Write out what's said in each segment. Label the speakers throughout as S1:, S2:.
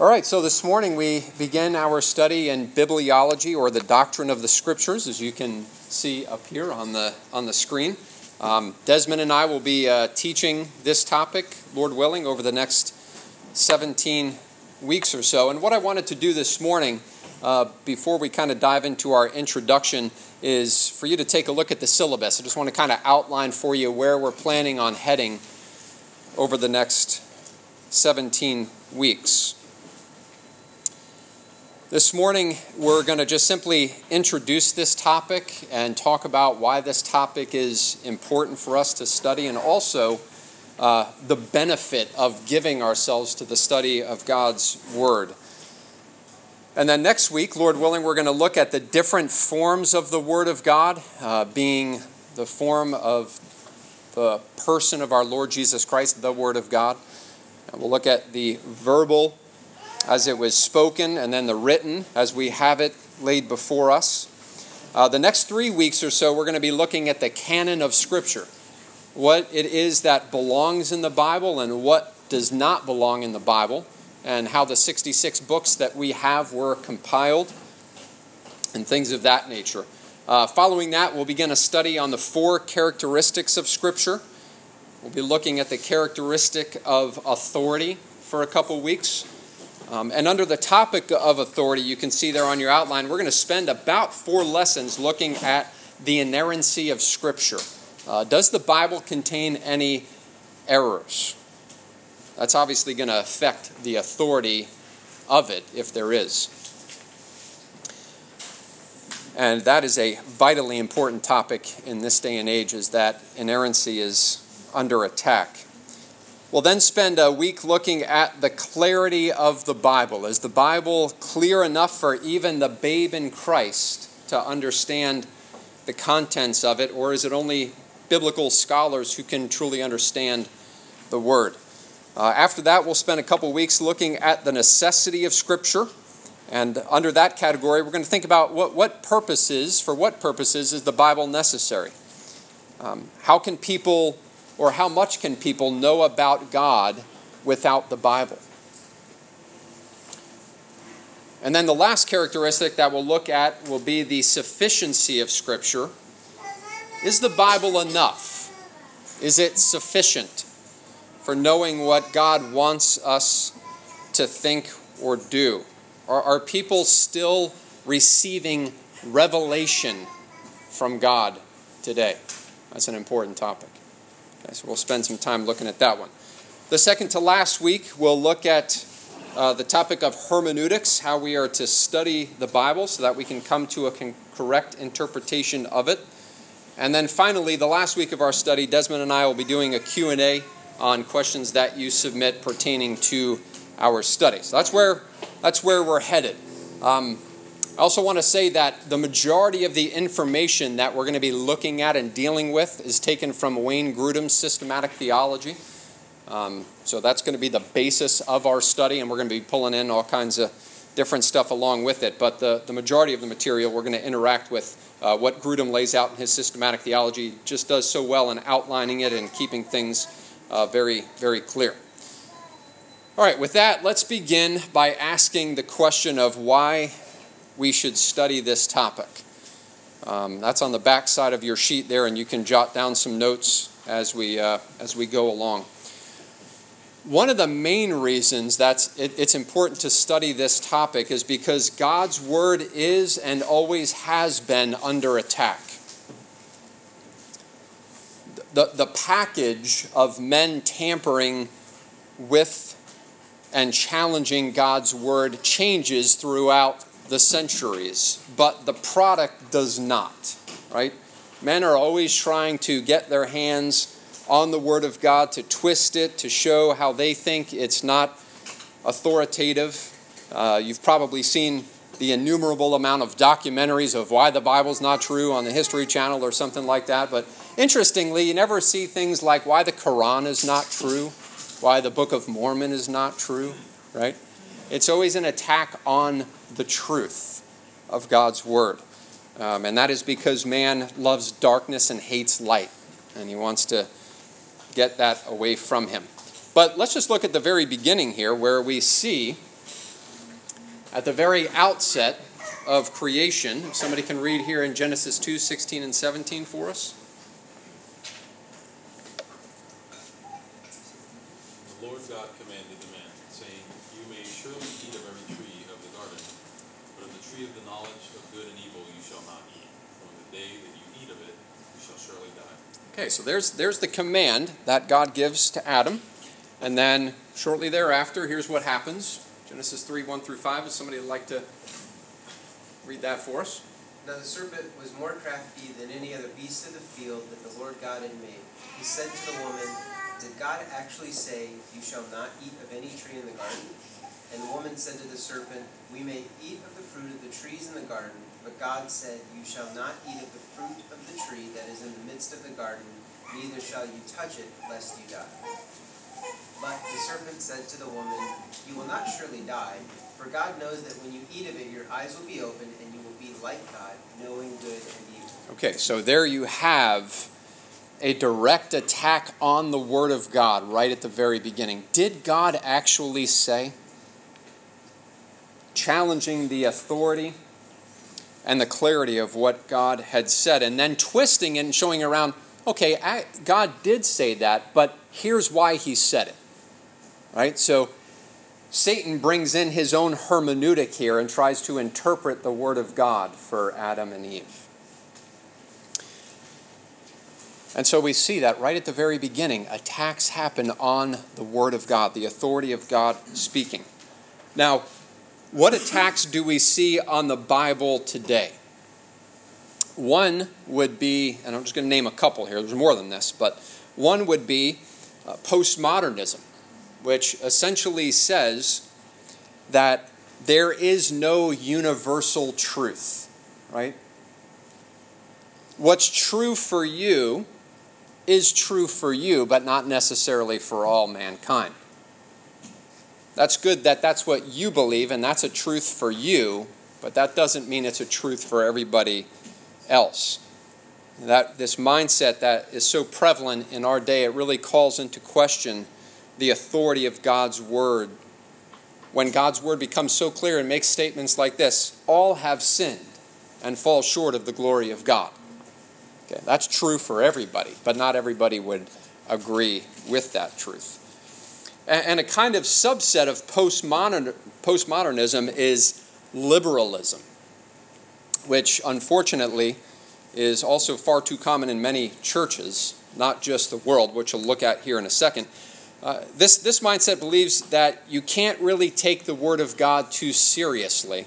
S1: All right, so this morning we begin our study in bibliology or the doctrine of the scriptures, as you can see up here on the, on the screen. Um, Desmond and I will be uh, teaching this topic, Lord willing, over the next 17 weeks or so. And what I wanted to do this morning, uh, before we kind of dive into our introduction, is for you to take a look at the syllabus. I just want to kind of outline for you where we're planning on heading over the next 17 weeks. This morning, we're going to just simply introduce this topic and talk about why this topic is important for us to study and also uh, the benefit of giving ourselves to the study of God's Word. And then next week, Lord willing, we're going to look at the different forms of the Word of God, uh, being the form of the person of our Lord Jesus Christ, the Word of God. And we'll look at the verbal as it was spoken, and then the written as we have it laid before us. Uh, the next three weeks or so, we're going to be looking at the canon of Scripture what it is that belongs in the Bible and what does not belong in the Bible, and how the 66 books that we have were compiled, and things of that nature. Uh, following that, we'll begin a study on the four characteristics of Scripture. We'll be looking at the characteristic of authority for a couple weeks. Um, and under the topic of authority, you can see there on your outline, we're going to spend about four lessons looking at the inerrancy of Scripture. Uh, does the Bible contain any errors? That's obviously going to affect the authority of it, if there is. And that is a vitally important topic in this day and age, is that inerrancy is under attack. We'll then spend a week looking at the clarity of the Bible. Is the Bible clear enough for even the babe in Christ to understand the contents of it, or is it only biblical scholars who can truly understand the Word? Uh, after that, we'll spend a couple weeks looking at the necessity of Scripture. And under that category, we're going to think about what, what purposes, for what purposes is the Bible necessary? Um, how can people or how much can people know about God without the Bible? And then the last characteristic that we'll look at will be the sufficiency of Scripture. Is the Bible enough? Is it sufficient for knowing what God wants us to think or do? Are, are people still receiving revelation from God today? That's an important topic. Okay, so we'll spend some time looking at that one. The second to last week, we'll look at uh, the topic of hermeneutics, how we are to study the Bible so that we can come to a con- correct interpretation of it. And then finally, the last week of our study, Desmond and I will be doing a Q&A on questions that you submit pertaining to our study. So that's where, that's where we're headed. Um, I also want to say that the majority of the information that we're going to be looking at and dealing with is taken from Wayne Grudem's systematic theology. Um, so that's going to be the basis of our study, and we're going to be pulling in all kinds of different stuff along with it. But the, the majority of the material we're going to interact with uh, what Grudem lays out in his systematic theology just does so well in outlining it and keeping things uh, very, very clear. All right, with that, let's begin by asking the question of why we should study this topic. Um, that's on the back side of your sheet there, and you can jot down some notes as we, uh, as we go along. One of the main reasons that it, it's important to study this topic is because God's Word is and always has been under attack. The, the package of men tampering with and challenging God's Word changes throughout the centuries, but the product does not, right? Men are always trying to get their hands on the Word of God, to twist it, to show how they think it's not authoritative. Uh, you've probably seen the innumerable amount of documentaries of why the Bible's not true on the History Channel or something like that. But interestingly, you never see things like why the Quran is not true, why the Book of Mormon is not true, right? It's always an attack on the truth of God's Word. Um, and that is because man loves darkness and hates light. And he wants to get that away from him. But let's just look at the very beginning here where we see At the very outset of creation, somebody can read here in Genesis 2 16 and 17 for us.
S2: The Lord God commanded the man, saying, You may surely eat of every tree of the garden, but of the tree of the knowledge of good and evil you shall not eat. For in the day that you eat of it, you shall surely die.
S1: Okay, so there's, there's the command that God gives to Adam. And then shortly thereafter, here's what happens Genesis 3 1 through 5. Is somebody like to read that for us?
S3: Now the serpent was more crafty than any other beast of the field that the Lord God had made. He said to the woman, Did God actually say, You shall not eat of any tree in the garden? And the woman said to the serpent, We may eat of the fruit of the trees in the garden, but God said, You shall not eat of the fruit of the tree that is in the midst of the garden, neither shall you touch it, lest you die. But the serpent said to the woman, You will not surely die, for God knows that when you eat of it, your eyes will be opened, and you will be like God, knowing good and evil.
S1: Okay, so there you have a direct attack on the Word of God right at the very beginning. Did God actually say? Challenging the authority and the clarity of what God had said, and then twisting and showing around, okay, God did say that, but here's why he said it. Right? So Satan brings in his own hermeneutic here and tries to interpret the Word of God for Adam and Eve. And so we see that right at the very beginning, attacks happen on the Word of God, the authority of God speaking. Now, what attacks do we see on the Bible today? One would be, and I'm just going to name a couple here, there's more than this, but one would be uh, postmodernism, which essentially says that there is no universal truth, right? What's true for you is true for you, but not necessarily for all mankind. That's good that that's what you believe and that's a truth for you, but that doesn't mean it's a truth for everybody else. That this mindset that is so prevalent in our day, it really calls into question the authority of God's word. When God's word becomes so clear and makes statements like this, all have sinned and fall short of the glory of God. Okay, that's true for everybody, but not everybody would agree with that truth. And a kind of subset of postmodern, postmodernism is liberalism, which unfortunately is also far too common in many churches, not just the world, which we'll look at here in a second. Uh, this, this mindset believes that you can't really take the Word of God too seriously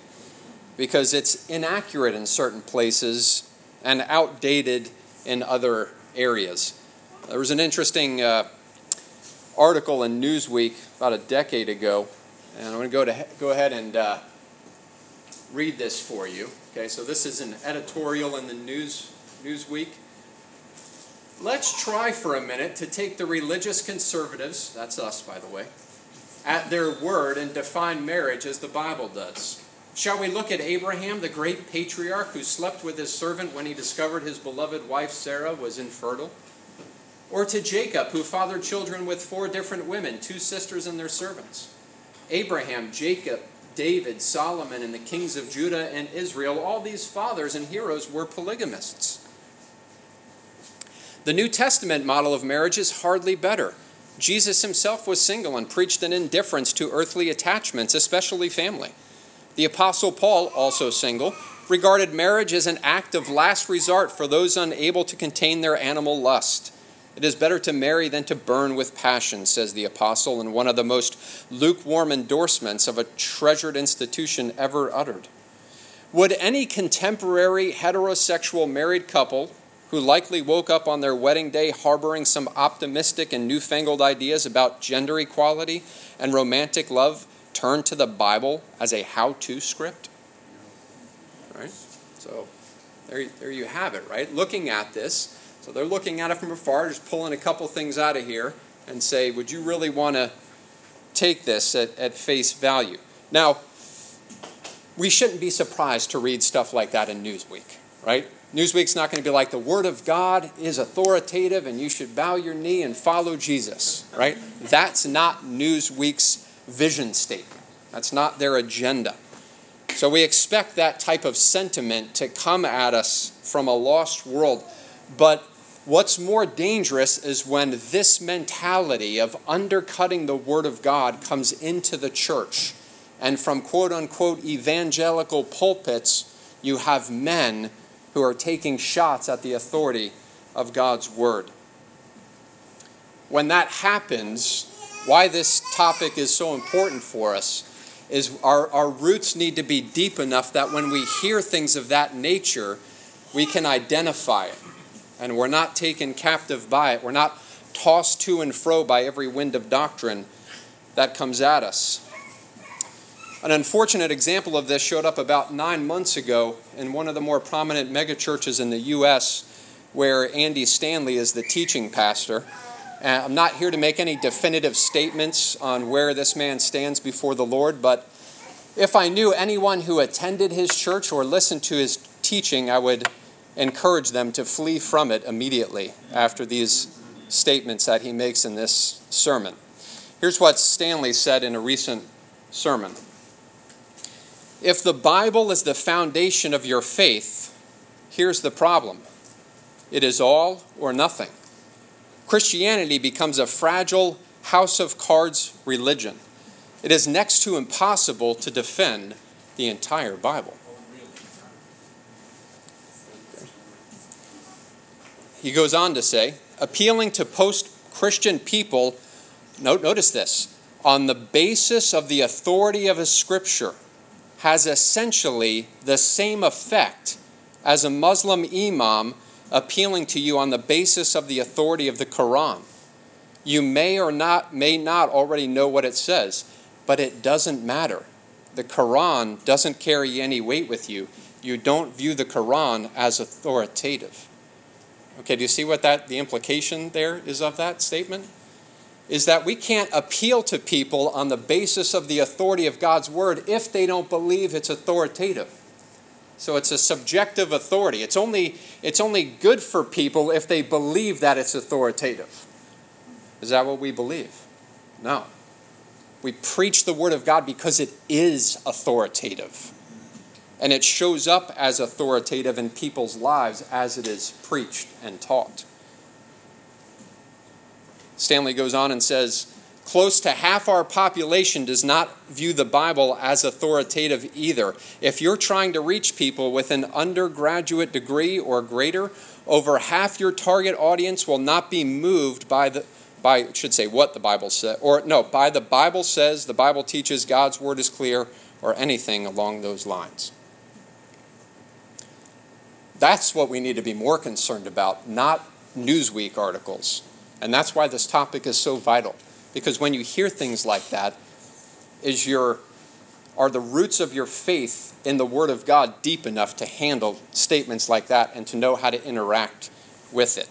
S1: because it's inaccurate in certain places and outdated in other areas. There was an interesting uh, article in Newsweek about a decade ago, and I'm going to go, to, go ahead and uh, read this for you. Okay, so this is an editorial in the News, Newsweek. Let's try for a minute to take the religious conservatives, that's us by the way, at their word and define marriage as the Bible does. Shall we look at Abraham, the great patriarch who slept with his servant when he discovered his beloved wife Sarah was infertile? Or to Jacob, who fathered children with four different women, two sisters and their servants? Abraham, Jacob, David, Solomon, and the kings of Judah and Israel, all these fathers and heroes were polygamists. The New Testament model of marriage is hardly better. Jesus himself was single and preached an indifference to earthly attachments, especially family. The Apostle Paul, also single, regarded marriage as an act of last resort for those unable to contain their animal lust. It is better to marry than to burn with passion, says the Apostle in one of the most lukewarm endorsements of a treasured institution ever uttered. Would any contemporary heterosexual married couple who likely woke up on their wedding day harboring some optimistic and newfangled ideas about gender equality and romantic love turn to the Bible as a how to script? Right? So there, there you have it, right? Looking at this. So they're looking at it from afar, just pulling a couple things out of here and say, would you really want to take this at, at face value? Now, we shouldn't be surprised to read stuff like that in Newsweek, right? Newsweek's not going to be like the Word of God is authoritative and you should bow your knee and follow Jesus, right? That's not Newsweek's vision statement. That's not their agenda. So we expect that type of sentiment to come at us from a lost world. But what's more dangerous is when this mentality of undercutting the Word of God comes into the church. And from quote unquote evangelical pulpits, you have men who are taking shots at the authority of God's Word. When that happens, why this topic is so important for us is our, our roots need to be deep enough that when we hear things of that nature, we can identify it. And we're not taken captive by it. We're not tossed to and fro by every wind of doctrine that comes at us. An unfortunate example of this showed up about nine months ago in one of the more prominent megachurches in the U.S., where Andy Stanley is the teaching pastor. Uh, I'm not here to make any definitive statements on where this man stands before the Lord, but if I knew anyone who attended his church or listened to his teaching, I would encourage them to flee from it immediately after these statements that he makes in this sermon. Here's what Stanley said in a recent sermon If the Bible is the foundation of your faith, here's the problem it is all or nothing. Christianity becomes a fragile house of cards religion. It is next to impossible to defend the entire Bible. He goes on to say, appealing to post Christian people, note, notice this, on the basis of the authority of a scripture has essentially the same effect as a Muslim imam appealing to you on the basis of the authority of the Quran. You may or not may not already know what it says, but it doesn't matter. The Quran doesn't carry any weight with you. You don't view the Quran as authoritative. Okay, do you see what that the implication there is of that statement? Is that we can't appeal to people on the basis of the authority of God's word if they don't believe it's authoritative. So it's a subjective authority. It's only, it's only good for people if they believe that it's authoritative. Is that what we believe? No. We preach the Word of God because it is authoritative. And it shows up as authoritative in people's lives as it is preached and taught. Stanley goes on and says, Close to half our population does not view the Bible as authoritative either. If you're trying to reach people with an undergraduate degree or greater, over half your target audience will not be moved by the by should say what the Bible says or no, by the Bible says, the Bible teaches God's word is clear or anything along those lines. That's what we need to be more concerned about, not Newsweek articles. And that's why this topic is so vital. Because when you hear things like that, is your are the roots of your faith in the Word of God deep enough to handle statements like that and to know how to interact with it?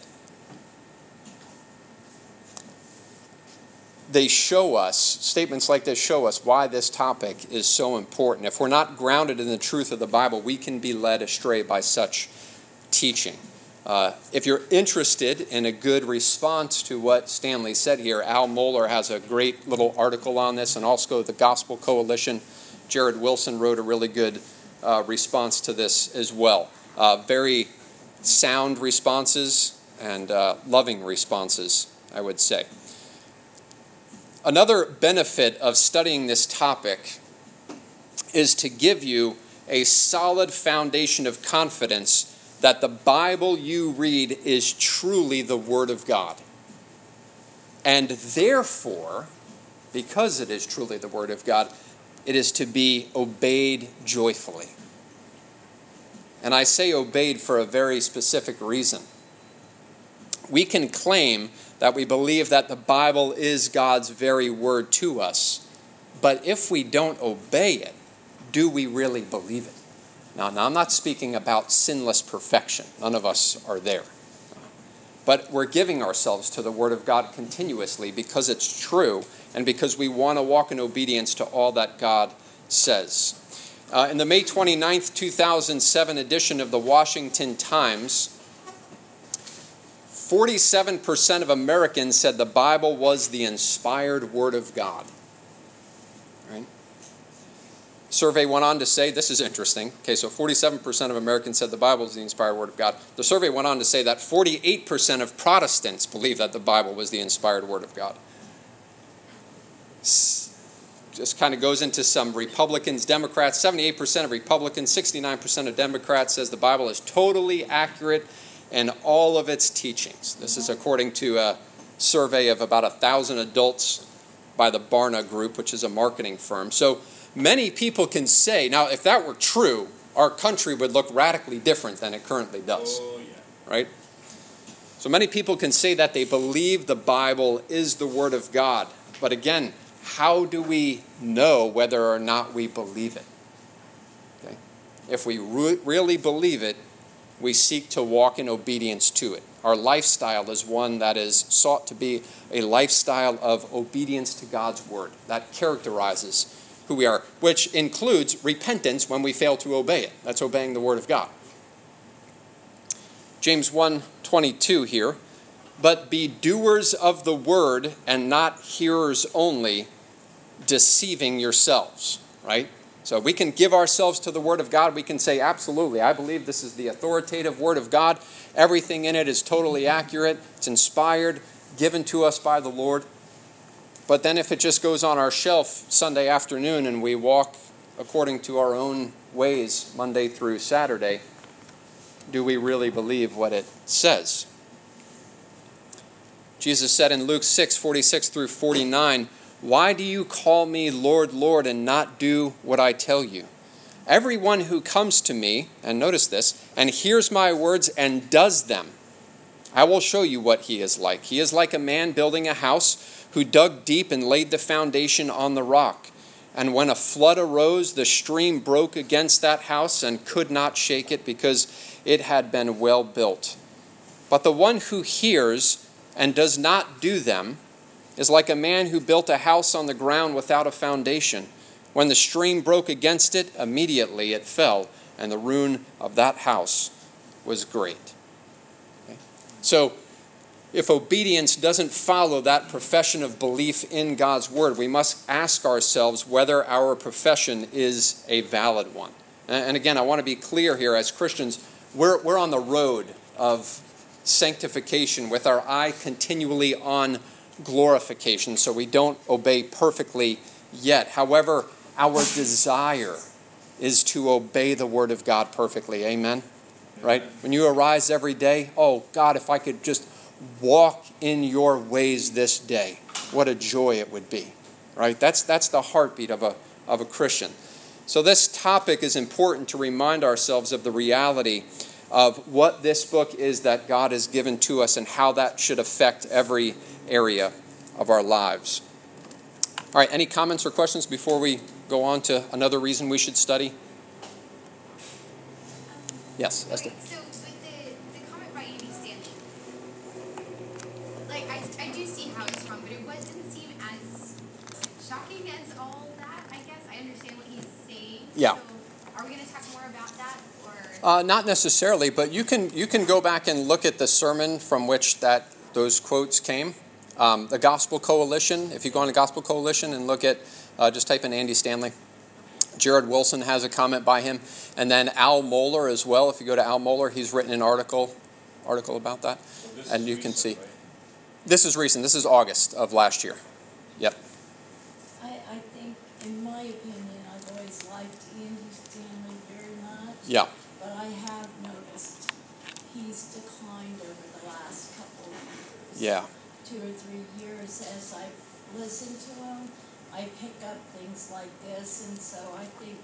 S1: They show us, statements like this show us why this topic is so important. If we're not grounded in the truth of the Bible, we can be led astray by such teaching. Uh, if you're interested in a good response to what Stanley said here, Al Mohler has a great little article on this, and also the Gospel Coalition. Jared Wilson wrote a really good uh, response to this as well. Uh, very sound responses and uh, loving responses, I would say. Another benefit of studying this topic is to give you a solid foundation of confidence that the Bible you read is truly the Word of God. And therefore, because it is truly the Word of God, it is to be obeyed joyfully. And I say obeyed for a very specific reason. We can claim that we believe that the Bible is God's very word to us, but if we don't obey it, do we really believe it? Now, now, I'm not speaking about sinless perfection. None of us are there. But we're giving ourselves to the Word of God continuously because it's true and because we want to walk in obedience to all that God says. Uh, in the May 29th, 2007 edition of the Washington Times, 47% of Americans said the Bible was the inspired Word of God. Right? survey went on to say this is interesting. Okay, so 47% of Americans said the Bible is the inspired word of God. The survey went on to say that 48% of Protestants believe that the Bible was the inspired word of God. Just kind of goes into some Republicans, Democrats. 78% of Republicans, 69% of Democrats says the Bible is totally accurate in all of its teachings. This is according to a survey of about a thousand adults by the Barna Group, which is a marketing firm. So many people can say, now, if that were true, our country would look radically different than it currently does.
S2: Oh, yeah.
S1: Right? So many people can say that they believe the Bible is the Word of God. But again, how do we know whether or not we believe it? Okay? If we re- really believe it, we seek to walk in obedience to it. Our lifestyle is one that is sought to be a lifestyle of obedience to God's Word. That characterizes who we are, which includes repentance when we fail to obey it. That's obeying the word of God. James 1:22 here, but be doers of the word and not hearers only, deceiving yourselves, right? So we can give ourselves to the word of God. We can say absolutely, I believe this is the authoritative word of God. Everything in it is totally accurate. It's inspired, given to us by the Lord. But then if it just goes on our shelf Sunday afternoon and we walk according to our own ways Monday through Saturday, do we really believe what it says? Jesus said in Luke 6 46 through 49, Why do you call me Lord, Lord, and not do what I tell you? Everyone who comes to me, and notice this, and hears my words and does them, I will show you what he is like. He is like a man building a house who dug deep and laid the foundation on the rock. And when a flood arose, the stream broke against that house and could not shake it because it had been well built. But the one who hears and does not do them is like a man who built a house on the ground without a foundation. When the stream broke against it, immediately it fell, and the ruin of that house was great. Okay? So, if obedience doesn't follow that profession of belief in God's word, we must ask ourselves whether our profession is a valid one. And again, I want to be clear here as Christians, we're, we're on the road of sanctification with our eye continually on glorification, so we don't obey perfectly yet. However, our desire is to obey the word of God perfectly. Amen? Right? When you arise every day, oh, God, if I could just walk in your ways this day. What a joy it would be. Right? That's that's the heartbeat of a of a Christian. So this topic is important to remind ourselves of the reality of what this book is that God has given to us and how that should affect every area of our lives. All right, any comments or questions before we go on to another reason we should study? Yes, Esther.
S4: So with the, the comment by Andy Stanley, like I, I do see how it's wrong, but it was, didn't seem as shocking as all that. I guess I understand what he's saying.
S1: Yeah.
S4: So are we going to talk more about that, or?
S1: Uh, not necessarily, but you can you can go back and look at the sermon from which that those quotes came. Um, the Gospel Coalition. If you go on the Gospel Coalition and look at, uh, just type in Andy Stanley. Jared Wilson has a comment by him, and then Al Mohler as well. If you go to Al Mohler, he's written an article article about that,
S2: So this
S1: and
S2: is
S1: you can see.
S2: right?
S1: This is recent. This is August of last year. Yep.
S5: I, I think, in my opinion, I've always liked Andy Stanley very much.
S1: Yeah.
S5: But I have noticed he's declined over the last couple of years.
S1: Yeah.
S5: Two or three years as I've listened to him, I pick up things like this, and so I think,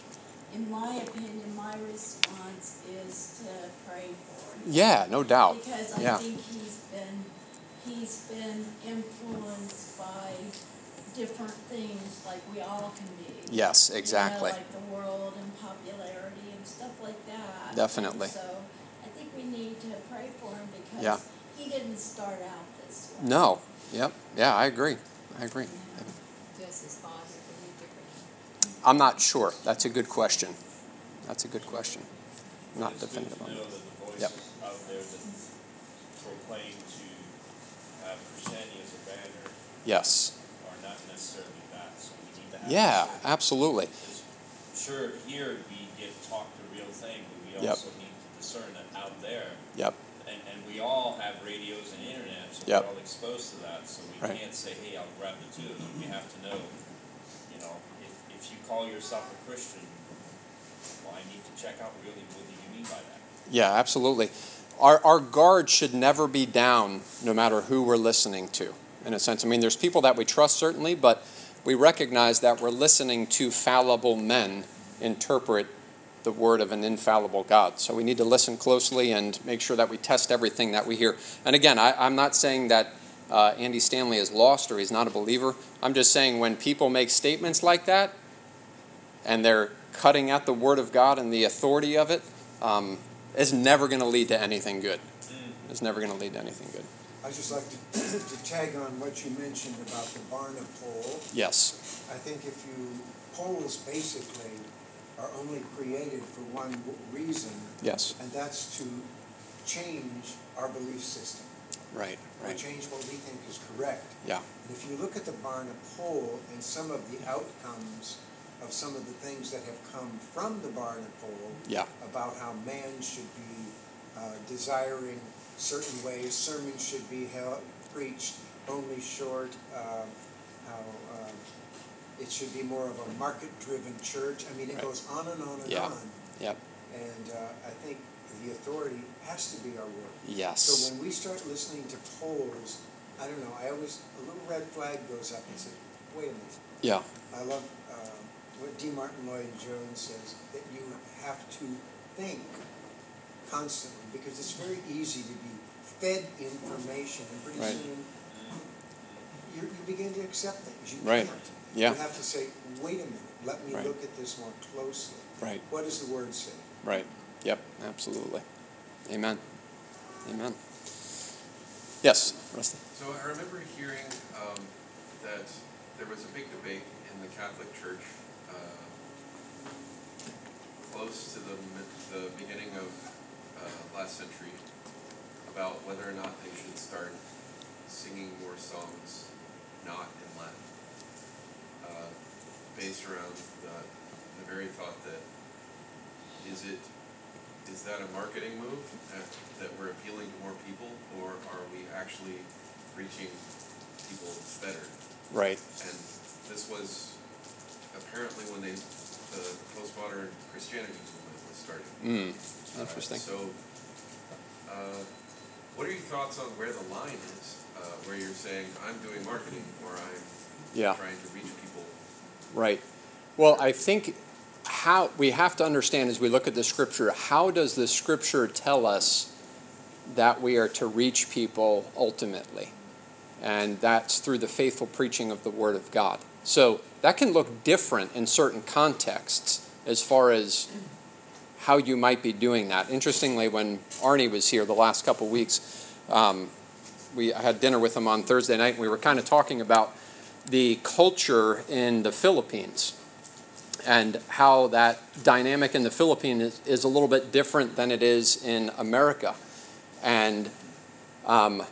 S5: in my opinion, my response is to pray for him.
S1: Yeah. No doubt.
S5: Because I
S1: Yeah.
S5: think he's been, he's been influenced by different things like we all can be.
S1: Yes.
S5: You know,
S1: Exactly.
S5: like the world and popularity and stuff like that.
S1: Definitely.
S5: And so I think we need to pray for him because
S1: Yeah.
S5: he didn't start out.
S1: No. Yep. Yeah. I agree. I agree.
S6: Does his father differently?
S1: I'm not sure. That's a good question. That's a good question. Not
S7: It's good
S1: definitive on that.
S7: that the voices
S1: Yep.
S7: out there that proclaim to have Christianity as a banner
S1: Yes.
S7: are not necessarily that, so we need to have.
S1: Yeah,
S7: this
S1: absolutely.
S7: Sure here we get taught the real thing, but we
S1: Yep.
S7: also need to discern that out there.
S1: Yep.
S7: And, and we all have radios and internet, so
S1: Yep.
S7: we're all exposed to that, so we
S1: Right.
S7: can't say, hey, I'll grab the tube. We have to know, you know, if, if you call yourself a Christian, well, I need to check out really what do you mean by that?
S1: Yeah, absolutely. Our, our guard should never be down no matter who we're listening to, in a sense. I mean, there's people that we trust, certainly, but we recognize that we're listening to fallible men interpret the word of an infallible God. So we need to listen closely and make sure that we test everything that we hear. And again, I, I'm not saying that uh, Andy Stanley is lost or he's not a believer. I'm just saying when people make statements like that and they're cutting at the word of God and the authority of it, um, it's never going to lead to anything good. It's never going to lead to anything good.
S8: I'd just like to, to tag on what you mentioned about the Barna poll.
S1: Yes.
S8: I think if you, polls basically are only created for one reason,
S1: Yes.
S8: and that's to change our belief system.
S1: Right.
S8: Or
S1: Right.
S8: change what we think is correct.
S1: Yeah.
S8: And if you look at the Barna poll and some of the outcomes of some of the things that have come from the Barna poll
S1: Yeah.
S8: about how man should be uh, desiring certain ways, sermons should be held, preached only short, uh, how uh, it should be more of a market-driven church. I mean, it
S1: Right.
S8: goes on and on and
S1: Yeah.
S8: on.
S1: Yep.
S8: And uh, I think the authority has to be our word.
S1: Yes.
S8: So when we start listening to polls, I don't know, I always, a little red flag goes up and says, wait a minute.
S1: Yeah.
S8: I love uh, what D. Martyn Lloyd-Jones says, that you have to think constantly, because it's very easy to be fed information, and pretty
S1: Right.
S8: soon you, you begin to accept things. You
S1: Right.
S8: can't.
S1: Yeah.
S8: You have to say, wait a minute, let me
S1: Right.
S8: look at this more closely.
S1: Right.
S8: What does the word say?
S1: Right. Yep. Absolutely. Amen. Amen. Yes, Rusty.
S9: So I remember hearing um, that there was a big debate in the Catholic Church uh, close to the, the beginning of uh, last century about whether or not they should start singing more songs not in Latin, uh, based around the, the very thought that is it is that a marketing move that, that we're appealing to more people, or are we actually reaching people better?
S1: Right.
S9: And this was apparently when they, the postmodern Christianity movement was starting.
S1: Mm.
S9: Uh,
S1: Interesting.
S9: So, uh, what are your thoughts on where the line is, uh, where you're saying, I'm doing marketing, or I'm
S1: Yeah.
S9: trying to reach people?
S1: Right. Well, I think how we have to understand as we look at the scripture, how does the scripture tell us that we are to reach people ultimately? And that's through the faithful preaching of the word of God. So that can look different in certain contexts as far as how you might be doing that. Interestingly, when Arnie was here the last couple weeks, um, we I had dinner with him on Thursday night, and we were kind of talking about the culture in the Philippines and how that dynamic in the Philippines is, is a little bit different than it is in America. And um,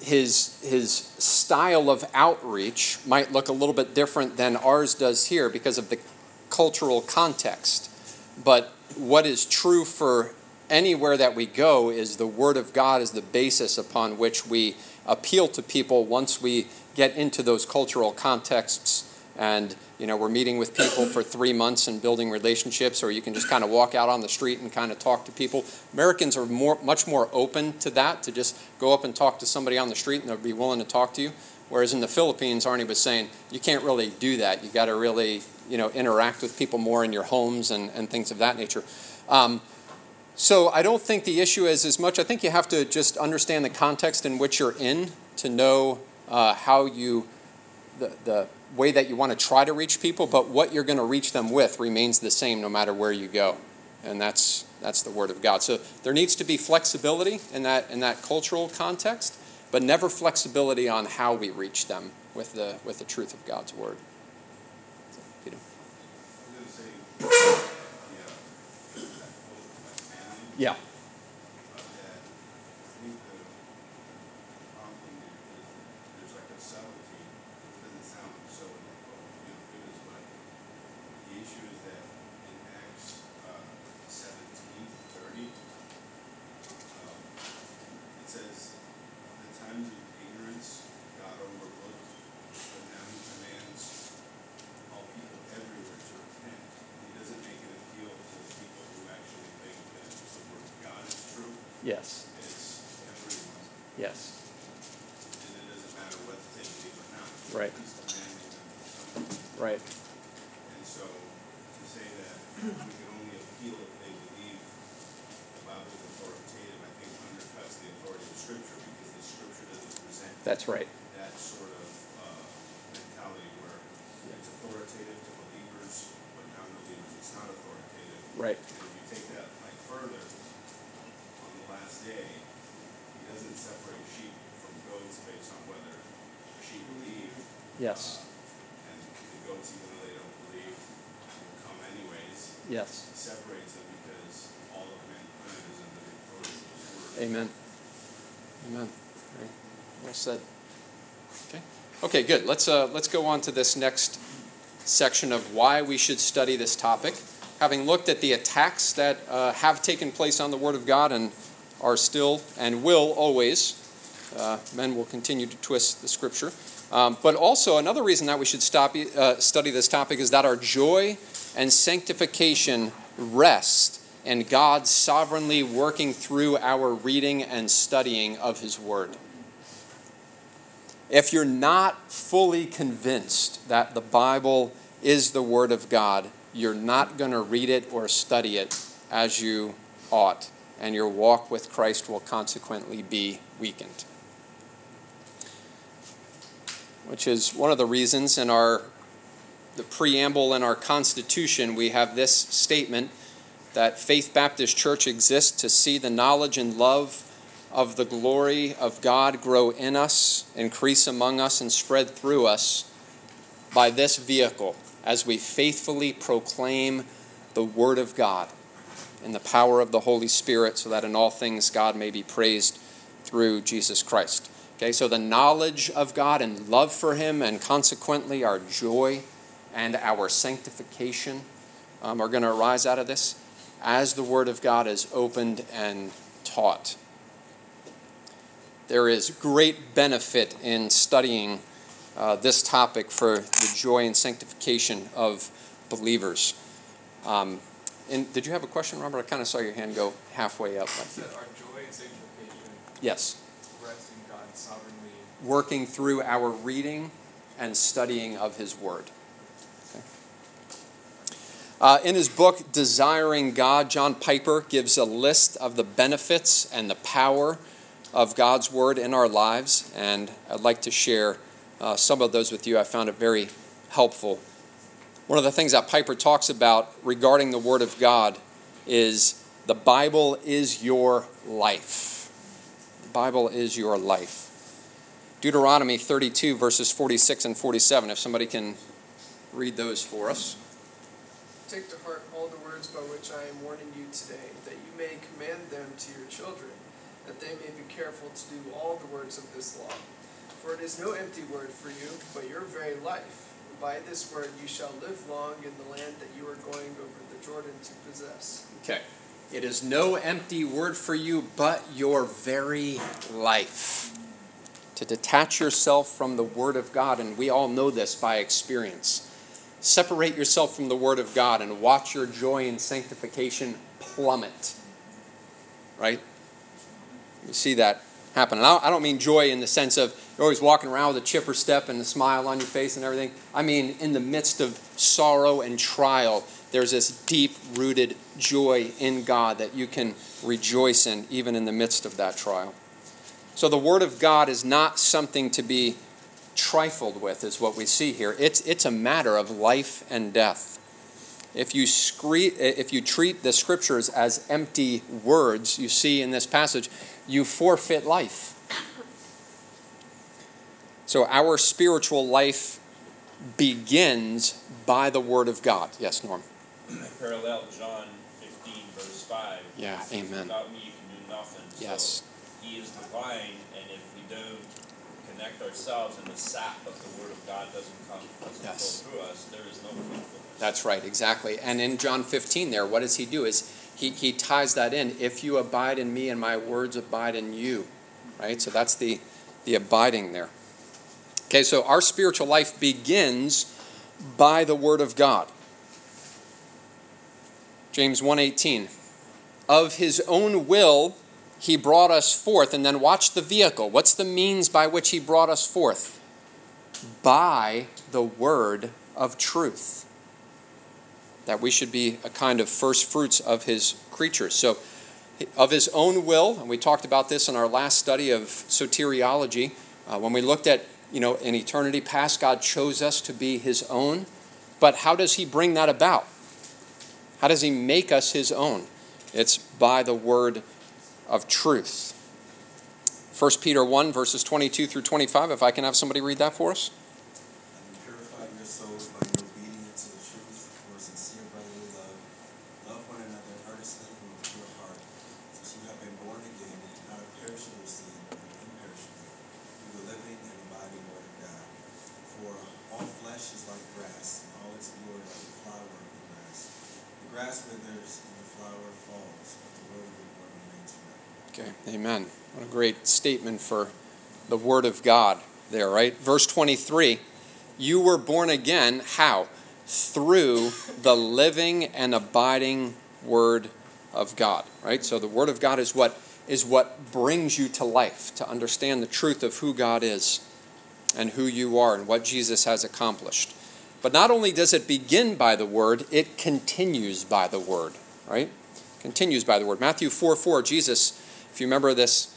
S1: his, his style of outreach might look a little bit different than ours does here because of the cultural context. But what is true for anywhere that we go is the Word of God is the basis upon which we appeal to people once we get into those cultural contexts. And, you know, we're meeting with people for three months and building relationships, or you can just kind of walk out on the street and kind of talk to people. Americans are more, much more open to that, to just go up and talk to somebody on the street and they'll be willing to talk to you. Whereas in the Philippines, Arnie was saying, you can't really do that. You got to really, you know, interact with people more in your homes and, and things of that nature. Um, so I don't think the issue is as much. I think you have to just understand the context in which you're in to know uh, how you, the, the way that you want to try to reach people, but what you're going to reach them with remains the same no matter where you go. And that's, that's the Word of God. So there needs to be flexibility in that, in that cultural context, but never flexibility on how we reach them with the, with the truth of God's Word. Peter.
S10: I'm gonna say, yeah, understanding,
S1: Yeah.
S10: uh, that I think the problem there is that there's like a subtlety, it doesn't sound so like, oh, you know, goodness, but the issue is that in
S1: Yes.
S10: It's everyone.
S1: Yes.
S10: And it doesn't matter what they believe or not.
S1: Right.
S10: He's commanding them something.
S1: Right.
S10: And so to say that we can only appeal if they believe the Bible is authoritative, I think undercuts the authority of Scripture because the Scripture doesn't present
S1: That's right.
S10: that sort of uh, mentality where it's authoritative to believers, but non-believers it's not authoritative.
S1: Right.
S10: And if you take that like further, on the last day, he doesn't separate sheep from goats based on whether the sheep believe.
S1: Yes.
S10: uh, And the goats, even though they don't believe, will come anyways.
S1: Yes.
S10: He separates them because all of mankind is under the authority of his word.
S1: Amen. Said. Okay. Okay, good. Let's uh, let's go on to this next section of why we should study this topic. Having looked at the attacks that uh, have taken place on the Word of God and are still and will always, uh, men will continue to twist the Scripture. Um, but also, another reason that we should stop, uh, study this topic is that our joy and sanctification rest in God sovereignly working through our reading and studying of His Word. If you're not fully convinced that the Bible is the Word of God, you're not going to read it or study it as you ought, and your walk with Christ will consequently be weakened. Which is one of the reasons in our the preamble in our Constitution we have this statement that Faith Baptist Church exists to see the knowledge and love of the glory of God grow in us, increase among us, and spread through us by this vehicle as we faithfully proclaim the Word of God in the power of the Holy Spirit, so that in all things God may be praised through Jesus Christ. Okay, so the knowledge of God and love for Him, and consequently our joy and our sanctification, um, are going to arise out of this as the Word of God is opened and taught. There is great benefit in studying uh, this topic for the joy and sanctification of believers. Um, and did you have a question, Robert? I kind of saw your hand go halfway up.
S11: Said our joy and sanctification
S1: yes,
S11: rest God sovereignly.
S1: working through our reading and studying of His Word. Okay. Uh, in his book, Desiring God, John Piper gives a list of the benefits and the power of God's Word in our lives, and I'd like to share uh, some of those with you. I found it very helpful. One of the things that Piper talks about regarding the Word of God is the Bible is your life. The Bible is your life. Deuteronomy 32, verses 46 and 47, if somebody can read those for us.
S12: Take to heart all the words by which I am warning you today, that you may command them to your children, that they may be careful to do all the words of this law. For it is no empty word for you, but your very life. By this word you shall live long in the land that you are going over the Jordan to possess.
S1: Okay. It is no empty word for you, but your very life. To detach yourself from the Word of God, and we all know this by experience. Separate yourself from the Word of God and watch your joy and sanctification plummet. Right? You see that happen. And I don't mean joy in the sense of you're always walking around with a chipper step and a smile on your face and everything. I mean, in the midst of sorrow and trial, there's this deep rooted joy in God that you can rejoice in, even in the midst of that trial. So, the Word of God is not something to be trifled with, is what we see here. It's, it's a matter of life and death. If you, scree- if you treat the Scriptures as empty words, you see in this passage, you forfeit life. So, our spiritual life begins by the Word of God. Yes, Norm.
S7: Parallel John 15, verse 5.
S1: Yeah, amen.
S7: Without me, you can do nothing.
S1: Yes.
S7: So he is the vine, and if we don't connect ourselves and the sap of the Word of God doesn't come, doesn't
S1: Yes.
S7: through us, there is no fruitfulness.
S1: That's right, exactly. And in John 15 there, what does he do? Is he, he ties that in. If you abide in me and my words abide in you. Right? So that's the, the abiding there. Okay, so our spiritual life begins by the word of God. James 1:18. Of his own will he brought us forth. And then watch the vehicle. What's the means by which he brought us forth? By the word of truth. That we should be a kind of first fruits of his creatures. So, of his own will, and we talked about this in our last study of soteriology, uh, when we looked at, you know, in eternity past, God chose us to be his own. But how does he bring that about? How does he make us his own? It's by the word of truth. 1 Peter 1, verses 22 through 25, if I can have somebody read that for us.
S13: And purify your souls by your obedience to the truth for sincere brotherly love. Love one another earnestly from a pure heart, since you have been born again, not of perishable seed, but of imperishable, through the living and abiding word of God. For all flesh is like grass, and all its glory like the flower of the grass. The grass withers and the flower falls, but the word of the Lord remains forever.
S1: Okay, amen. What a great statement for the Word of God there, right? Verse 23 You were born again, how? Through the living and abiding Word of God, right? So the Word of God is what is what brings you to life, to understand the truth of who God is and who you are and what Jesus has accomplished. But not only does it begin by the Word, it continues by the Word, right? Continues by the Word. Matthew 4 4, Jesus, if you remember this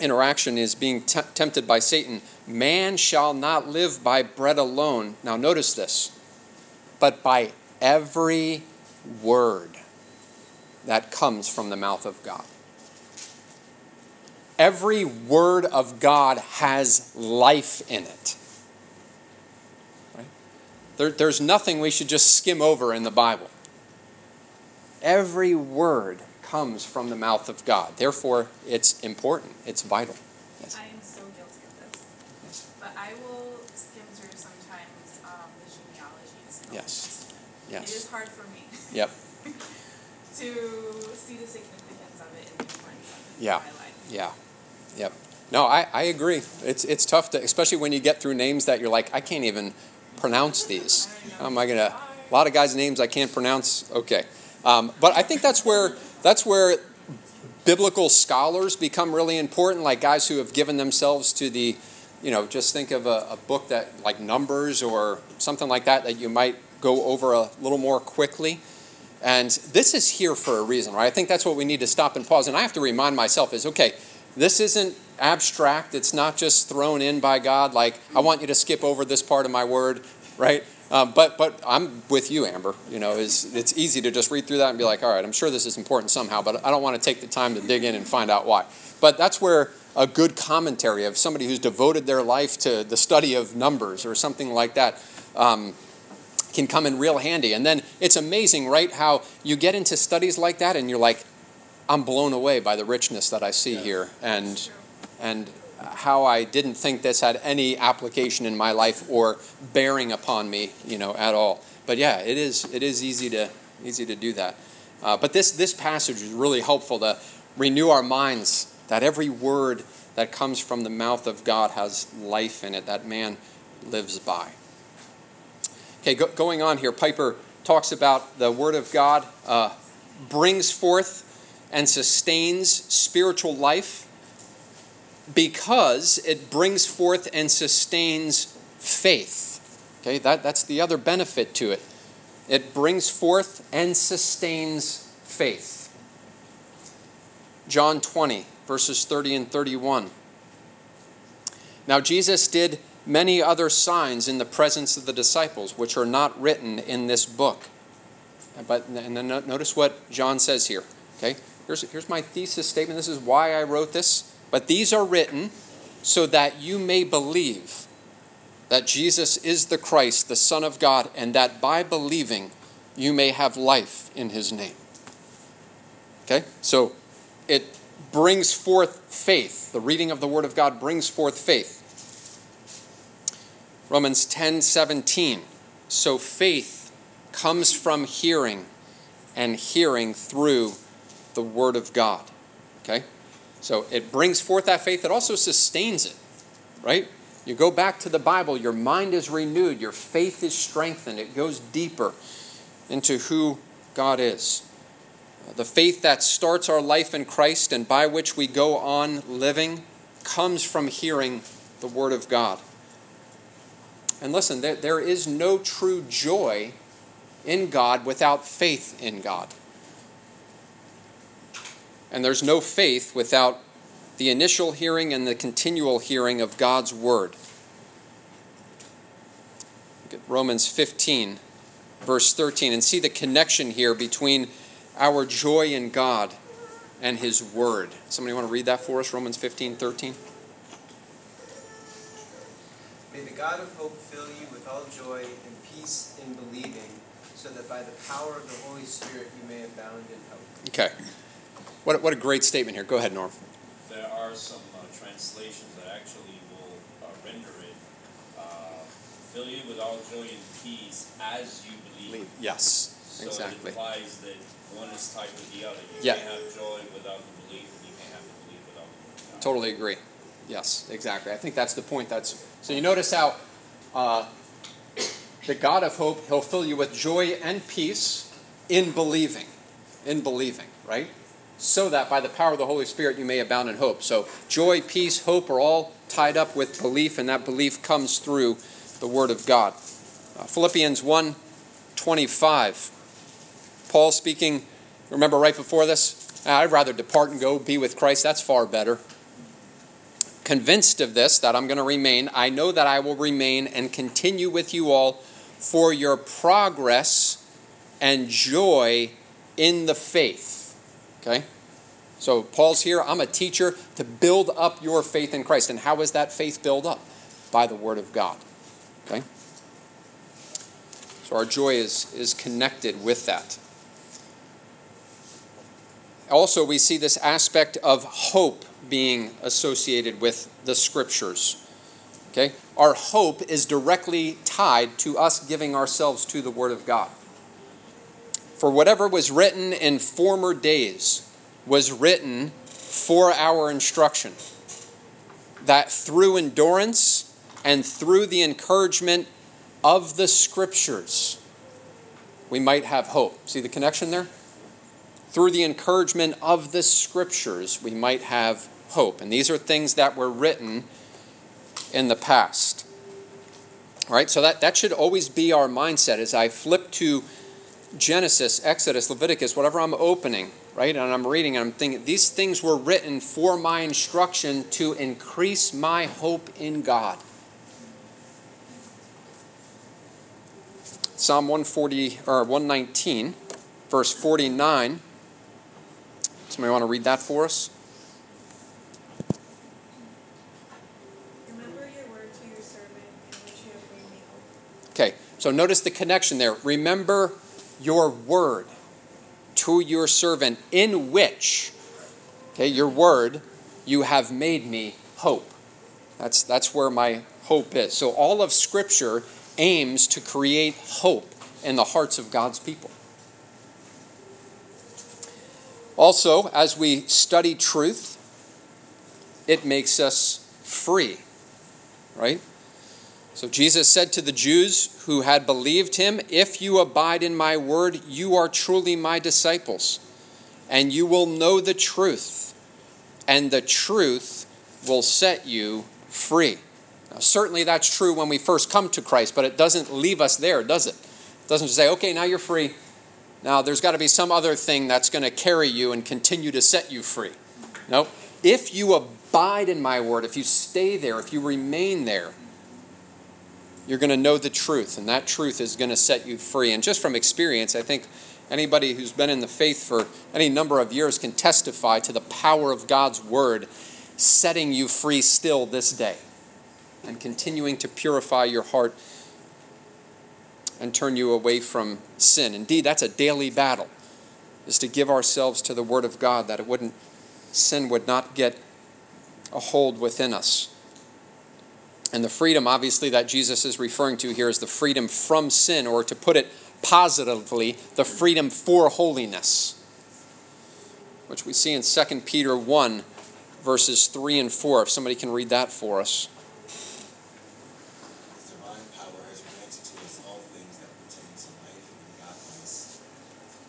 S1: interaction is being t- tempted by Satan. Man shall not live by bread alone. Now, notice this, but by every word that comes from the mouth of God. Every word of God has life in it. There, there's nothing we should just skim over in the Bible. Every word comes from the mouth of God. Therefore, it's important, it's vital. Yes.
S14: I am so guilty of this.
S1: Yes.
S14: But I will skim through sometimes um, the genealogies.
S1: Yes. Yes.
S14: It is hard for me
S1: Yep.
S14: to see the significance of it and the importance of it
S1: Yeah.
S14: in my life.
S1: Yeah. Yep. No, I, I agree. It's it's tough to especially when you get through names that you're like, I can't even pronounce these. How am I gonna a lot of guys' names I can't pronounce. Okay. Um, but I think that's where that's where biblical scholars become really important, like guys who have given themselves to the, you know, just think of a, a book that like Numbers or something like that that you might go over a little more quickly. And this is here for a reason, right? I think that's what we need to stop and pause. And I have to remind myself is okay, this isn't abstract. It's not just thrown in by God, like, I want you to skip over this part of my word, right? Um, but but I'm with you, Amber. You know, is it's easy to just read through that and be like, all right, I'm sure this is important somehow, but I don't want to take the time to dig in and find out why. But that's where a good commentary of somebody who's devoted their life to the study of numbers or something like that um, can come in real handy. And then it's amazing, right, how you get into studies like that and you're like, I'm blown away by the richness that I see here and and how I didn't think this had any application in my life or bearing upon me, you know, at all. But yeah, it is it is easy to easy to do that. Uh, but this this passage is really helpful to renew our minds that every word that comes from the mouth of God has life in it. That man lives by. Okay, go, going on here, Piper talks about the word of God uh, brings forth and sustains spiritual life because it brings forth and sustains faith. Okay, that, that's the other benefit to it. It brings forth and sustains faith. John 20, verses 30 and 31. Now, Jesus did many other signs in the presence of the disciples, which are not written in this book. But and then notice what John says here. Okay, here's, here's my thesis statement. This is why I wrote this. But these are written so that you may believe that Jesus is the Christ, the Son of God, and that by believing you may have life in his name. Okay? So it brings forth faith. The reading of the Word of God brings forth faith. Romans 10 17. So faith comes from hearing, and hearing through the Word of God. Okay? So it brings forth that faith, it also sustains it, right? You go back to the Bible, your mind is renewed, your faith is strengthened, it goes deeper into who God is. The faith that starts our life in Christ and by which we go on living comes from hearing the Word of God. And listen, there, is no true joy in God without faith in God. And there's no faith without the initial hearing and the continual hearing of God's Word. Look at Romans 15, verse 13, and see the connection here between our joy in God and His Word. Somebody want to read that for us? Romans 15, 13.
S3: May the God of hope fill you with all joy and peace in believing, so that by the power of the Holy Spirit you may abound in hope.
S1: Okay. What, a- what a great statement here. Go ahead, Norm.
S7: There are some uh, translations that actually will uh, render it, uh, fill you with all joy and peace as you believe.
S1: Yes,
S7: So
S1: exactly.
S7: it implies that one is tied with the other. You
S1: Yeah.
S7: can't have joy without the belief, and you can't have the belief without the.
S1: Totally agree. Yes, exactly. I think that's the point. That's so. You notice how uh, the God of hope He'll fill you with joy and peace in believing, in believing, right? So that by the power of the Holy Spirit you may abound in hope. So joy, peace, hope are all tied up with belief, and that belief comes through the Word of God. Uh, Philippians 1 25. Paul speaking, remember right before this? "Ah, I'd rather depart and go be with Christ. That's far better. Convinced of this, that I'm going to remain, I know that I will remain and continue with you all for your progress and joy in the faith. Okay? So Paul's here, I'm a teacher to build up your faith in Christ. And how is that faith built up? By the Word of God. Okay? So our joy is, is connected with that. Also, we see this aspect of hope being associated with the scriptures. Okay? Our hope is directly tied to us giving ourselves to the Word of God. For whatever was written in former days was written for our instruction, that through endurance and through the encouragement of the scriptures, we might have hope. See the connection there? Through the encouragement of the scriptures, we might have hope. And these are things that were written in the past. All right, so that, that should always be our mindset as I flip to Genesis, Exodus, Leviticus, whatever I'm opening, right? And I'm reading and I'm thinking, these things were written for my instruction to increase my hope in God. Psalm 140 or 119, verse 49. Somebody want to read that for us?
S14: Remember your word to your servant, in which you have made me hope.
S1: Okay, so notice the connection there. Remember your word to your servant, in which, okay, your word, you have made me hope. That's, that's where my hope is. So all of Scripture aims to create hope in the hearts of God's people. Also, as we study truth, it makes us free, right? So Jesus said to the Jews who had believed him, If you abide in my word, you are truly my disciples, and you will know the truth, and the truth will set you free. Now, certainly that's true when we first come to Christ, but it doesn't leave us there, does it? It doesn't say, okay, now you're free. Now there's got to be some other thing that's going to carry you and continue to set you free. No. If you abide in my word, if you stay there, if you remain there, you're going to know the truth, and that truth is going to set you free. And just from experience, I think anybody who's been in the faith for any number of years can testify to the power of God's word setting you free still this day and continuing to purify your heart and turn you away from sin. Indeed, that's a daily battle, is to give ourselves to the Word of God that it wouldn't sin would not get a hold within us. And the freedom, obviously, that Jesus is referring to here is the freedom from sin, or to put it positively, the freedom for holiness, which we see in 2 Peter 1, verses 3 and 4. If somebody can read that for us.
S13: His divine power has granted to us all things that pertain to life and godliness,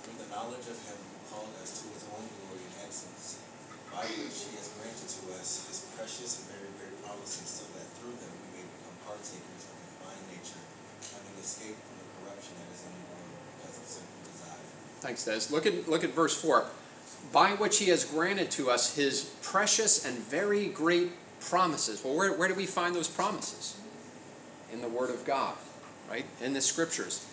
S13: through the knowledge of him who called us to his own glory and excellence, by which he has granted to us his precious and very great promises, so that through them we may become partakers of the divine nature, having escaped from the corruption that is in the world because of sinful desire.
S1: Thanks, Des. Look at, verse 4. By which he has granted to us his precious and very great promises. Well, where, where do we find those promises? In the Word of God, right? In the Scriptures.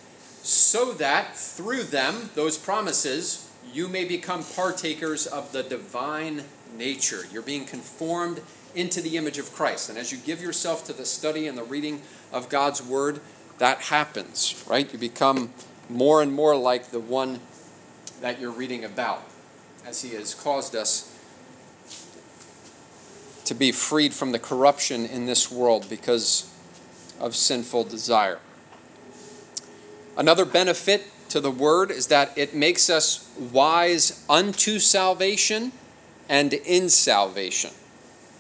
S1: So that through them, those promises, you may become partakers of the divine nature. You're being conformed into the image of Christ. And as you give yourself to the study and the reading of God's Word, that happens, right? You become more and more like the one that you're reading about as He has caused us to be freed from the corruption in this world because of sinful desire. Another benefit to the Word is that it makes us wise unto salvation and in salvation.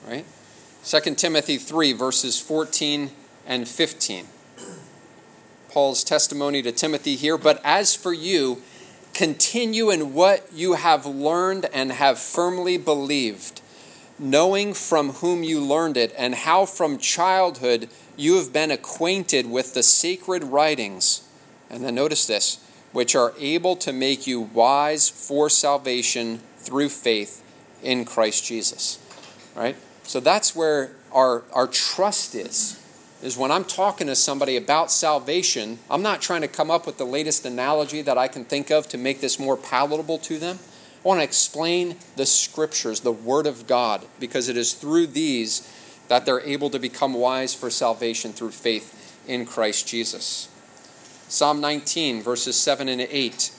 S1: Right? 2 Timothy 3, verses 14 and 15. Paul's testimony to Timothy here, but as for you, continue in what you have learned and have firmly believed, knowing from whom you learned it, and how from childhood you have been acquainted with the sacred writings. And then notice this, which are able to make you wise for salvation through faith in Christ Jesus. Right? So that's where our, our trust is is when I'm talking to somebody about salvation, I'm not trying to come up with the latest analogy that I can think of to make this more palatable to them. I want to explain the scriptures, the Word of God, because it is through these that they're able to become wise for salvation through faith in Christ Jesus. Psalm 19, verses 7 and 8.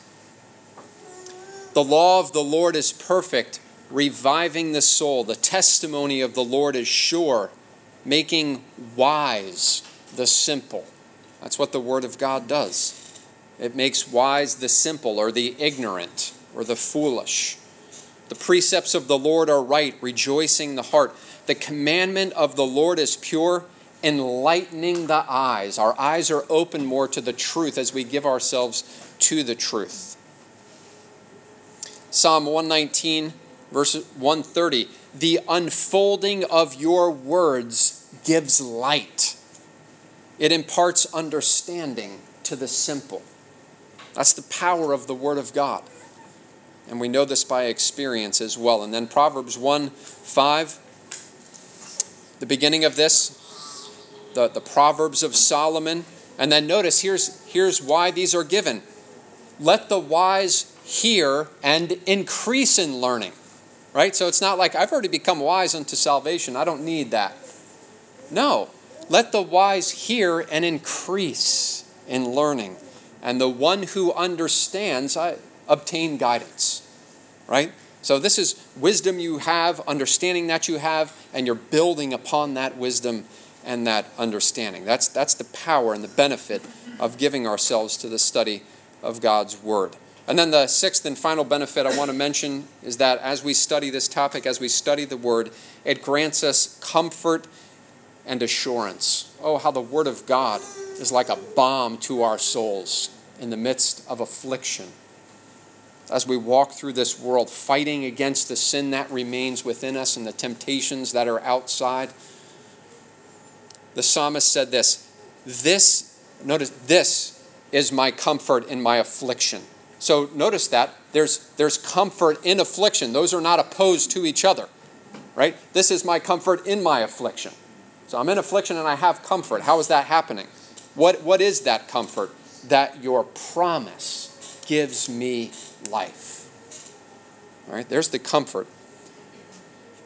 S1: The law of the Lord is perfect, reviving the soul. The testimony of the Lord is sure making wise the simple. That's what the Word of God does. It makes wise the simple or the ignorant or the foolish. The precepts of the Lord are right, rejoicing the heart. The commandment of the Lord is pure, enlightening the eyes. Our eyes are open more to the truth as we give ourselves to the truth. Psalm 119, verse 130 The unfolding of your words gives light, it imparts understanding to the simple. That's the power of the Word of God. And we know this by experience as well. And then Proverbs 1 5, the beginning of this, the, the Proverbs of Solomon. And then notice here's, here's why these are given. Let the wise hear and increase in learning. Right? So it's not like I've already become wise unto salvation. I don't need that. No. Let the wise hear and increase in learning. And the one who understands I, obtain guidance. Right? So this is wisdom you have, understanding that you have, and you're building upon that wisdom and that understanding. That's, that's the power and the benefit of giving ourselves to the study of God's Word. And then the sixth and final benefit I want to mention is that as we study this topic, as we study the Word, it grants us comfort and assurance. Oh, how the Word of God is like a balm to our souls in the midst of affliction. As we walk through this world, fighting against the sin that remains within us and the temptations that are outside, the psalmist said this This, notice, this is my comfort in my affliction. So notice that there's, there's comfort in affliction. Those are not opposed to each other, right? This is my comfort in my affliction. So I'm in affliction and I have comfort. How is that happening? What, what is that comfort? That your promise gives me life. All right, there's the comfort.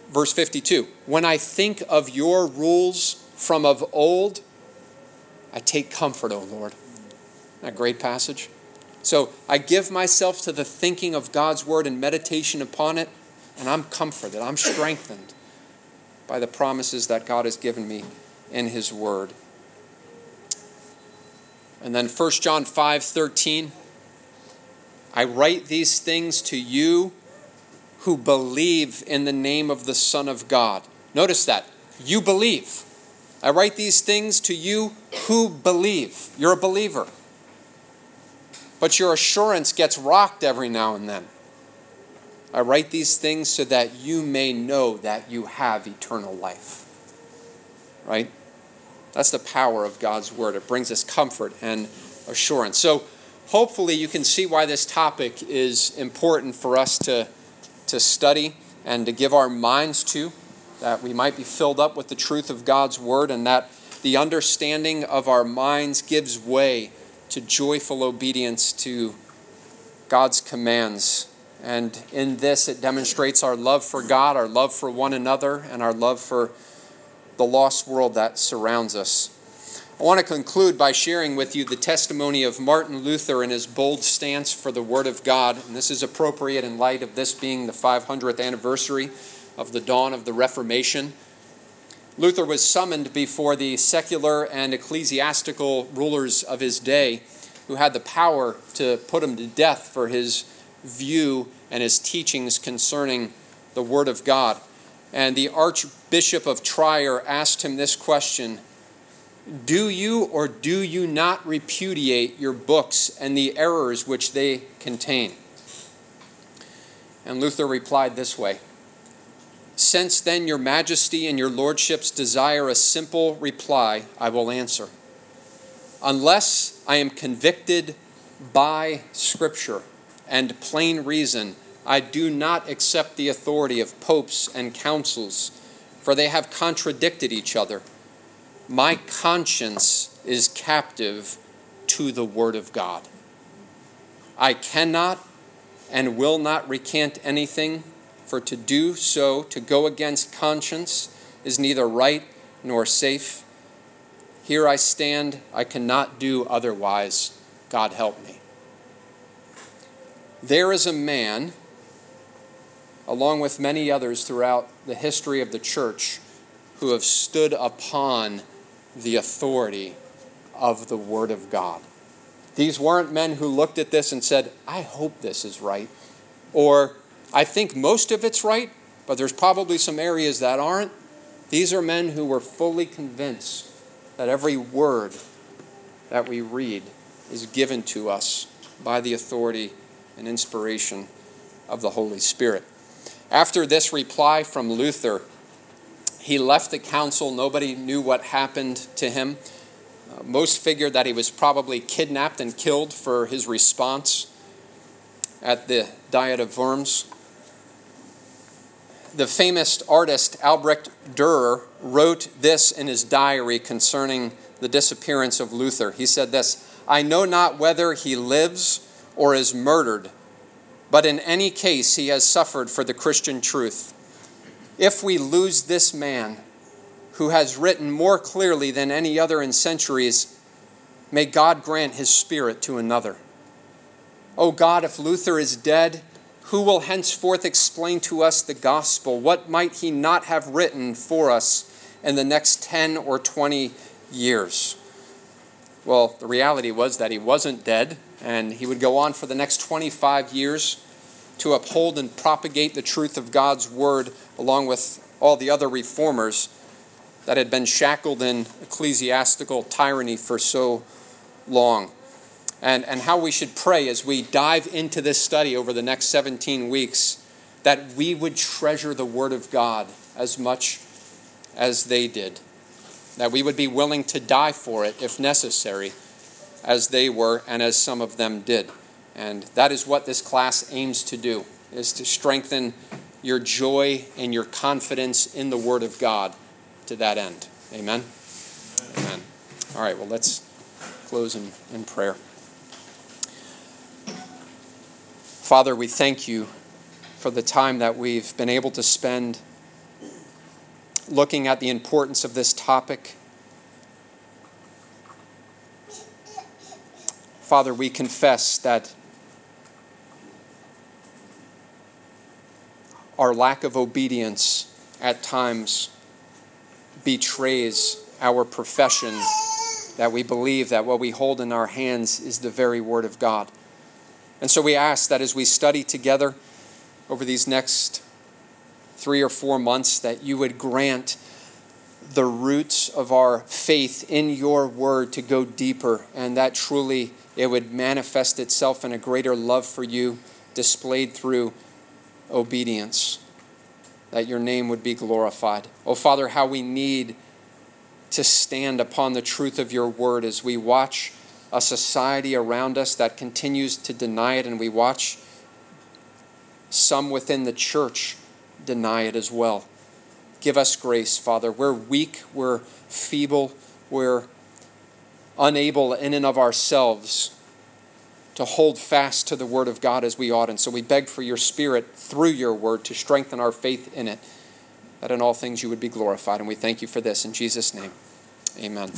S1: Verse 52 When I think of your rules from of old, I take comfort, O Lord. Isn't that great passage? So I give myself to the thinking of God's word and meditation upon it, and I'm comforted, I'm strengthened by the promises that God has given me in His Word. And then 1 John 5 13. I write these things to you who believe in the name of the Son of God. Notice that. You believe. I write these things to you who believe. You're a believer. But your assurance gets rocked every now and then. I write these things so that you may know that you have eternal life. Right? That's the power of God's word. It brings us comfort and assurance. So, hopefully, you can see why this topic is important for us to, to study and to give our minds to, that we might be filled up with the truth of God's word, and that the understanding of our minds gives way to joyful obedience to God's commands. And in this, it demonstrates our love for God, our love for one another, and our love for the lost world that surrounds us. I want to conclude by sharing with you the testimony of Martin Luther and his bold stance for the Word of God. And this is appropriate in light of this being the 500th anniversary of the dawn of the Reformation. Luther was summoned before the secular and ecclesiastical rulers of his day who had the power to put him to death for his view and his teachings concerning the Word of God. And the Archbishop of Trier asked him this question Do you or do you not repudiate your books and the errors which they contain? And Luther replied this way Since then your majesty and your lordships desire a simple reply, I will answer. Unless I am convicted by Scripture and plain reason, I do not accept the authority of popes and councils, for they have contradicted each other. My conscience is captive to the Word of God. I cannot and will not recant anything, for to do so, to go against conscience, is neither right nor safe. Here I stand, I cannot do otherwise. God help me. There is a man, along with many others throughout the history of the church, who have stood upon the authority of the Word of God. These weren't men who looked at this and said, I hope this is right. Or, I think most of it's right, but there's probably some areas that aren't. These are men who were fully convinced that every word that we read is given to us by the authority and inspiration of the Holy Spirit. After this reply from Luther, he left the council. Nobody knew what happened to him. Uh, most figured that he was probably kidnapped and killed for his response at the Diet of Worms. The famous artist Albrecht Dürer wrote this in his diary concerning the disappearance of Luther. He said this I know not whether he lives or is murdered, but in any case he has suffered for the Christian truth. If we lose this man, who has written more clearly than any other in centuries, may God grant his spirit to another. O oh God, if Luther is dead, who will henceforth explain to us the gospel? What might he not have written for us in the next 10 or 20 years? Well, the reality was that he wasn't dead, and he would go on for the next 25 years to uphold and propagate the truth of God's word along with all the other reformers that had been shackled in ecclesiastical tyranny for so long. And, and how we should pray as we dive into this study over the next 17 weeks that we would treasure the Word of God as much as they did. That we would be willing to die for it if necessary, as they were and as some of them did. And that is what this class aims to do, is to strengthen your joy and your confidence in the Word of God to that end. Amen? Amen. All right, well, let's close in, in prayer. Father, we thank you for the time that we've been able to spend looking at the importance of this topic. Father, we confess that our lack of obedience at times betrays our profession that we believe that what we hold in our hands is the very Word of God. And so we ask that as we study together over these next three or four months, that you would grant the roots of our faith in your Word to go deeper, and that truly it would manifest itself in a greater love for you, displayed through obedience, that your name would be glorified. Oh, Father, how we need to stand upon the truth of your word as we watch a society around us that continues to deny it, and we watch some within the church deny it as well. Give us grace, Father. We're weak, we're feeble, we're unable in and of ourselves to hold fast to the Word of God as we ought. And so we beg for your Spirit through your Word to strengthen our faith in it, that in all things you would be glorified. And we thank you for this in Jesus' name. Amen.